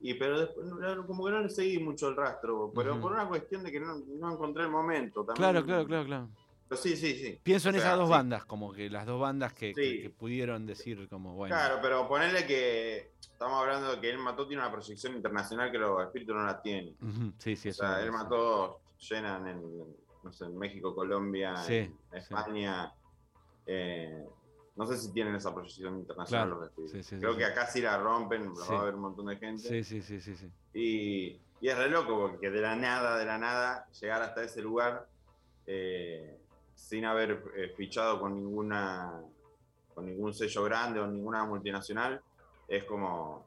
y pero después como que no le seguí mucho el rastro, pero Ujú. por una cuestión de que no, no encontré el momento. También. Claro, claro, claro, claro. Pero sí, sí, sí. Pienso en O sea, esas dos sí. bandas, como que las dos bandas que, que- Sí. que pudieron decir como, bueno. Claro, pero ponerle que estamos hablando de que él mató tiene una proyección internacional que los espíritus no la tienen. Sí, sí, O sea, él mató, llenan en, no sé, en México, Colombia, Sí, en sí. España. eh, no sé si tienen esa proyección internacional Claro, los Espíritus. Creo que acá sí la rompen, los va a ver un montón de gente. Sí, sí, sí, sí, sí. Y, y es re loco porque de la nada, de la nada, llegar hasta ese lugar eh, sin haber eh, fichado con ninguna con ningún sello grande o ninguna multinacional, es como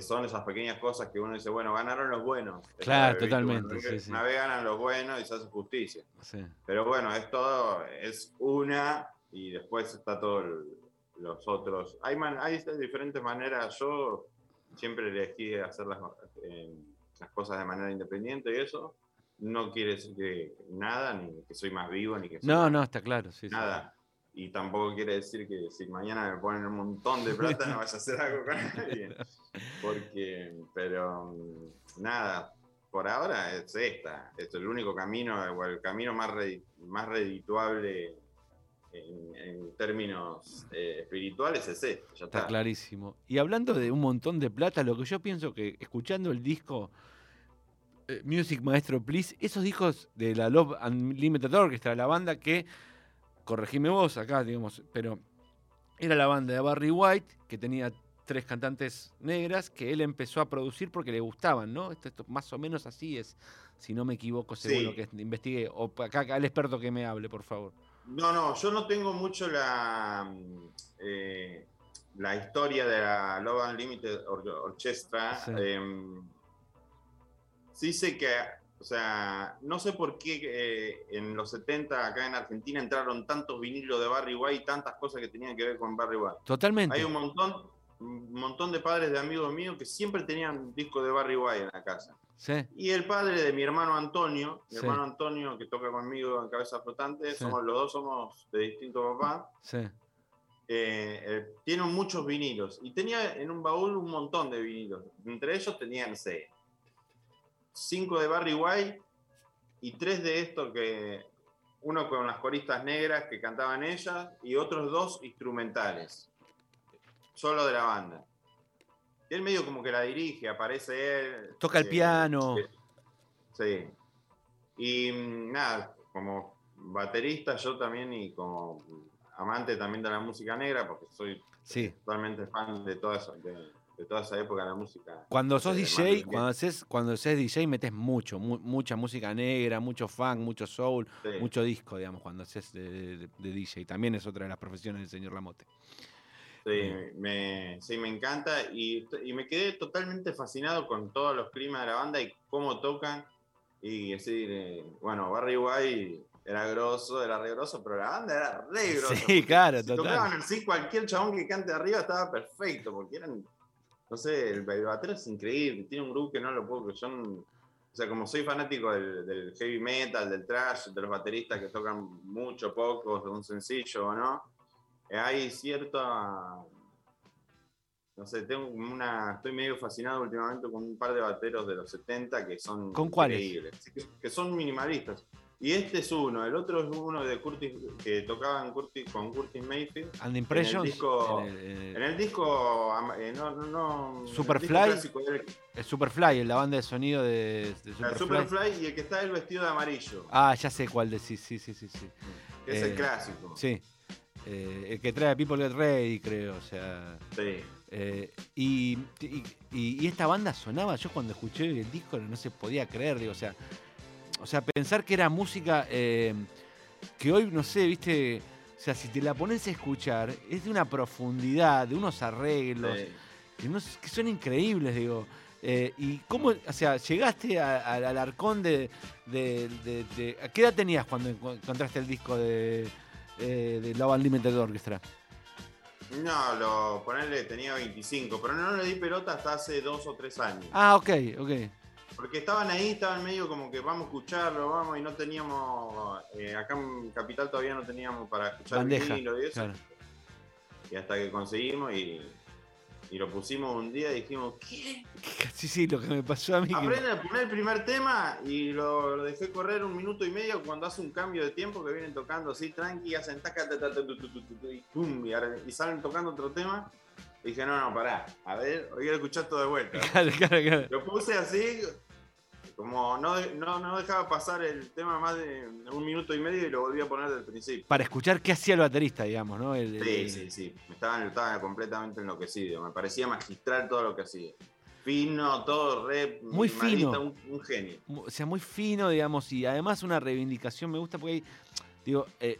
son esas pequeñas cosas que uno dice, bueno, ganaron los buenos. Claro, totalmente, Una sí, vez- sí. Una vez ganan los buenos y se hace justicia. sí. Pero bueno, es todo, es una y después está todo el- los otros. Hay, man- hay diferentes maneras. Yo siempre elegí hacer las, eh, las cosas de manera independiente y eso no quiere decir que nada, ni que soy más vivo, ni que soy No, más no, está claro, sí. sí. nada. Y tampoco quiere decir que si mañana me ponen un montón de plata no vaya a hacer algo con nadie. Porque, pero mm, nada, por ahora es esta. Esto es el único camino, o el camino más, más redituable en, en términos eh, espirituales es este. Ya Está está. clarísimo. Y hablando de un montón de plata, lo que yo pienso que escuchando el disco eh, Music Maestro Please, esos discos de la Love Unlimited Orchestra, la banda que, corregime vos acá, digamos, pero era la banda de Barry White, que tenía tres cantantes negras, que él empezó a producir porque le gustaban, ¿no? Esto, esto más o menos así es, si no me equivoco, según Sí. lo que investigué. O acá, acá el experto que me hable, por favor. No, no, yo no tengo mucho la, mm, eh, la historia de la Love Unlimited Or- Orchestra. Sí. Em, sí sé que, o sea, no sé por qué eh, en los 70 acá en Argentina entraron tantos vinilos de Barry White, tantas cosas que tenían que ver con Barry White. Totalmente. Hay un montón, montón de padres de amigos míos que siempre tenían discos de Barry White en la casa. Sí. Y el padre de mi hermano Antonio, mi hermano Antonio que toca conmigo en Cabeza Flotante, somos, los dos somos de distinto papá. Eh, eh, tienen muchos vinilos y tenía en un baúl un montón de vinilos. Entre ellos tenían seis cinco de Barry White y tres de estos que, uno con las coristas negras que cantaban ellas y otros dos instrumentales, solo de la banda. Y él medio como que la dirige, aparece él. Toca el eh, piano. Sí. Y mm, nada, como baterista yo también y como amante también de la música negra, porque soy totalmente fan de todas de, de toda esa época de la música. Cuando sos DJ, cuando haces, cuando haces DJ metes mucho, mu- mucha música negra, mucho funk, mucho soul. Sí. mucho disco, digamos, cuando haces de, de- de DJ. También es otra de las profesiones del señor Lamote. Sí, me, sí, me encanta y, y me quedé totalmente fascinado con todos los climas de la banda y cómo tocan. Y decir, eh, bueno, Barry White era grosso, era re grosso, pero la banda era re grosso. Sí, claro, si total. tocaban así, cualquier chabón que cante arriba estaba perfecto, porque eran, no sé, el, el batero es increíble, tiene un grupo que no lo puedo, que son, o sea, como soy fanático del, del heavy metal, del trash, de los bateristas que tocan mucho, poco, de un sencillo o no, hay cierta, no sé, tengo como una, estoy medio fascinado últimamente con un par de bateros de los 70 que son ¿Con cuáles? increíbles, que, que son minimalistas. Y este es uno, el otro es uno de Curtis, que tocaban Curtis, con Curtis Mayfield. And Impressions. disco- en el- en el- En el disco, eh, no, no, el Superfly. disco el Superfly, la banda de sonido de, de el Superfly. Y el que está el vestido de amarillo, Ah, ya sé cuál decís, sí, sí, sí, sí. que es eh, el clásico. Sí. Eh, el que trae a People Get Ready, creo, o sea. Sí. eh, y, y- y- y esta banda sonaba, yo cuando escuché el disco no se podía creer, digo, o sea, o sea, pensar que era música eh, que hoy, no sé, viste, o sea, si te la pones a escuchar, es de una profundidad, de unos arreglos, sí. que, no, que son increíbles, digo. Eh, ¿Y cómo, o sea, llegaste a- a- al arcón de, de, de- de- ¿A qué edad tenías cuando encontraste el disco de, eh, de Love Unlimited Orchestra? No, lo ponerle tenía 25, pero no le di pelota hasta hace dos o tres años. Ah, ok, ok. Porque estaban ahí, estaban medio como que vamos a escucharlo, vamos, y no teníamos, eh, acá en Capital todavía no teníamos para escuchar Bandeja. vinilo y eso. Claro. Y hasta que conseguimos y, y lo pusimos un día y dijimos, ¿qué? Sí, sí, lo que me pasó a mí. que- Aprende a poner el primer tema y lo, lo dejé correr un minuto y medio cuando hace un cambio de tiempo que vienen tocando así tranqui, hacen taca, ta, ta, ta, tu, tu, tu, tu, tu, y pum, y, ahora- y salen tocando otro tema. Dije, no, no, pará, a ver, hoy quiero escuchar todo de vuelta. Claro, claro, claro. Lo puse así, como no, no, no dejaba pasar el tema más de un minuto y medio y lo volví a poner del principio. Para escuchar qué hacía el baterista, digamos, ¿no? El- el- Sí, sí, sí. Me estaba, estaba completamente enloquecido. Me parecía magistral todo lo que hacía. Fino, todo re. Muy fino. Un, un genio. o sea, muy fino, digamos, y además una reivindicación, me gusta porque hay, digo, eh,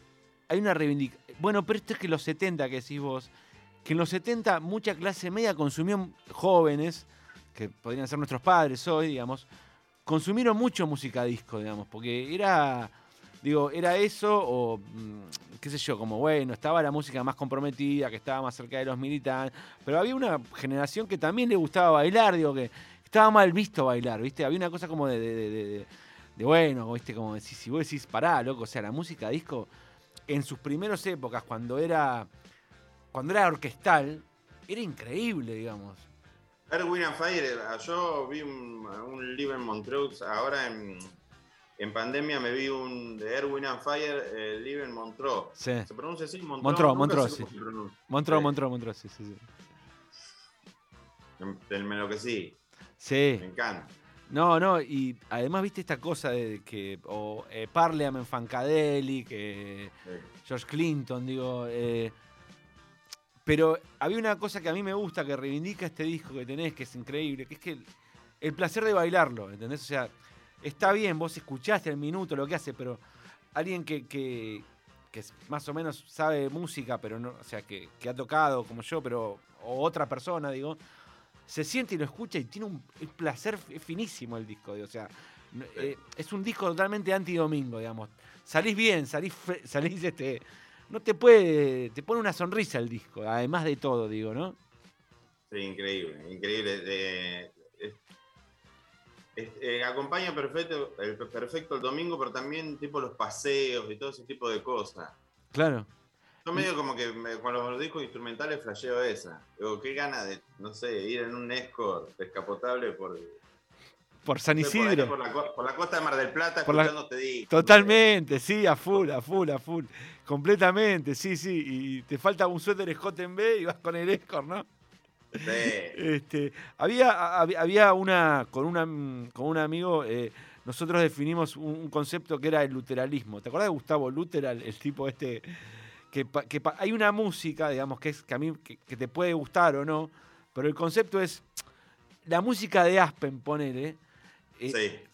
hay una reivindicación, bueno, pero esto es que los 70 que decís vos, que en los 70 mucha clase media consumió jóvenes, que podrían ser nuestros padres hoy, digamos, consumieron mucho música disco, digamos, porque era, digo, era eso o, mm, qué sé yo, como, bueno, estaba la música más comprometida, que estaba más cerca de los militantes, pero había una generación que también le gustaba bailar, digo, que estaba mal visto bailar, ¿viste? Había una cosa como de, de, de- de- bueno, ¿viste? Como decís, si vos decís, pará, loco, o sea, la música disco, en sus primeras épocas, cuando era, cuando era orquestal, era increíble, digamos. Erwin and Fire, eh, yo vi un, un libro en Montreux, ahora en, en pandemia me vi un de Erwin and Fire, eh, Live en Montreux. Sí. ¿Se pronuncia así? Montreux. Montreux, Montreux, sí. Montreux, Sí. Montreux, Montreux, sí, sí, sí. Me lo que sí, Sí. me encanta. No, no, y además viste esta cosa de que, o eh, Parliament Funkadelic, que Sí. George Clinton, digo, eh, pero había una cosa que a mí me gusta, que reivindica este disco que tenés, que es increíble, que es que el, el placer de bailarlo, ¿entendés? O sea, está bien, vos escuchaste el minuto, lo que hace, pero alguien que, que, que más o menos sabe música, pero no, o sea, que, que ha tocado como yo, pero, o otra persona, digo, se siente y lo escucha y tiene un el placer es finísimo el disco, digo, o sea, eh, es un disco totalmente anti-domingo, digamos. Salís bien, salís, salís este, no te puede, te pone una sonrisa el disco, además de todo, digo, ¿no? Sí, increíble, increíble. Eh, eh, acompaña perfecto el, perfecto el domingo, pero también tipo los paseos y todo ese tipo de cosas. Claro. Yo medio como que me- con los discos instrumentales flasheo esa. Digo, qué gana de, no sé, ir en un escort descapotable por, Por San por, ahí, Isidro. por la, por la costa de Mar del Plata Por la- escuchando este disco. Totalmente, sí, a full, a full, a full. Completamente, sí, sí. Y te falta un suéter Scott en B y vas con el Escort, ¿no? Sí. Este, había, había, una, con, una, con un amigo, eh, nosotros definimos un, un concepto que era el luteralismo. ¿Te acuerdas de Gustavo Luteral, el tipo este? Que, hay una música, digamos, que, es, que a mí que, que te puede gustar o no, pero el concepto es la música de Aspen, ponele. eh, sí.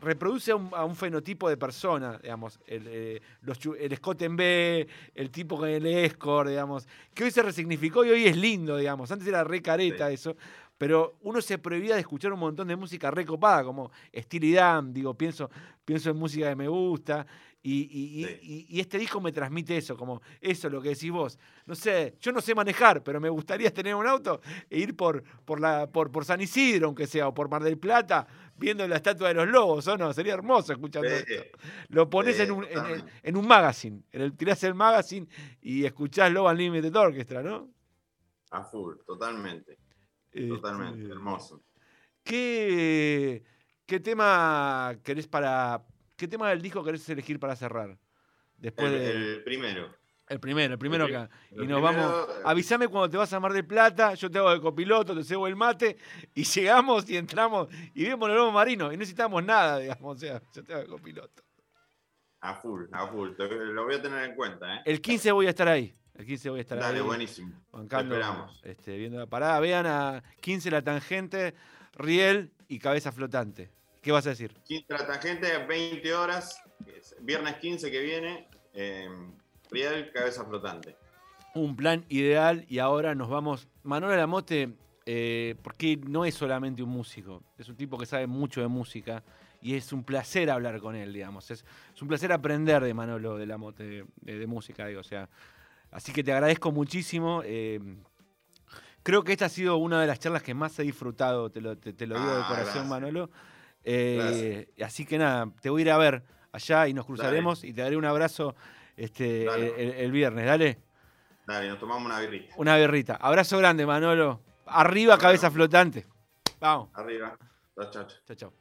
Reproduce a un, a un fenotipo de persona, digamos, el, eh, los el Scott en B, el tipo con el Escort, digamos, que hoy se resignificó y hoy es lindo, digamos. Antes era re careta Sí. eso, pero uno se prohibía de escuchar un montón de música re copada, como Steely Dan, digo, pienso, pienso en música que me gusta. Y, y- y- Sí. y- y este disco me transmite eso, como eso, lo que decís vos. No sé, yo no sé manejar, pero me gustaría tener un auto e ir por, por, la, por, por San Isidro, aunque sea, o por Mar del Plata, viendo la estatua de los lobos, ¿o no? Sería hermoso escuchando esto. Lo pones en, un, en- en un magazine, en el, tirás el magazine y escuchás Love Unlimited Orchestra, ¿no? A full, totalmente. Totalmente, Este, hermoso. ¿Qué, ¿Qué tema querés para. ¿Qué tema del disco querés elegir para cerrar? Después El, de. el primero. El primero, el primero pri- acá. Y el nos primero, vamos. eh, Avísame cuando te vas a Mar del Plata, yo te hago de copiloto, te cebo el mate, y llegamos y entramos y vemos el lobo marino. Y no necesitamos nada, digamos. O sea, yo te hago de copiloto. A full, a full. Te- Lo voy a tener en cuenta, ¿eh? El 15 voy a estar ahí. El 15 voy a estar Dale, ahí. buenísimo. Bancando, esperamos. este, viendo la parada. Vean a 15 la tangente, Riel y cabeza flotante. ¿Qué vas a decir? 15 la tangente, 20 horas, es viernes 15 que viene, eh, Riel, cabeza flotante. Un plan ideal y ahora nos vamos. Manuel Lamote, eh, porque no es solamente un músico, es un tipo que sabe mucho de música y es un placer hablar con él, digamos. Es, es un placer aprender de Manolo de, la, mo- de, de- de música, digo. O sea, así que te agradezco muchísimo. eh, creo que esta ha sido una de las charlas que más he disfrutado, te lo, te, te lo digo de Ah, corazón, gracias. Manolo. Eh, así que nada, te voy a ir a ver allá y nos cruzaremos y te daré un abrazo este, el, el viernes, dale. Dale, nos tomamos una birrita. Una berrita. Abrazo grande, Manolo. Arriba, cabeza flotante. Vamos. Arriba. Chao. chao. Chao, chao.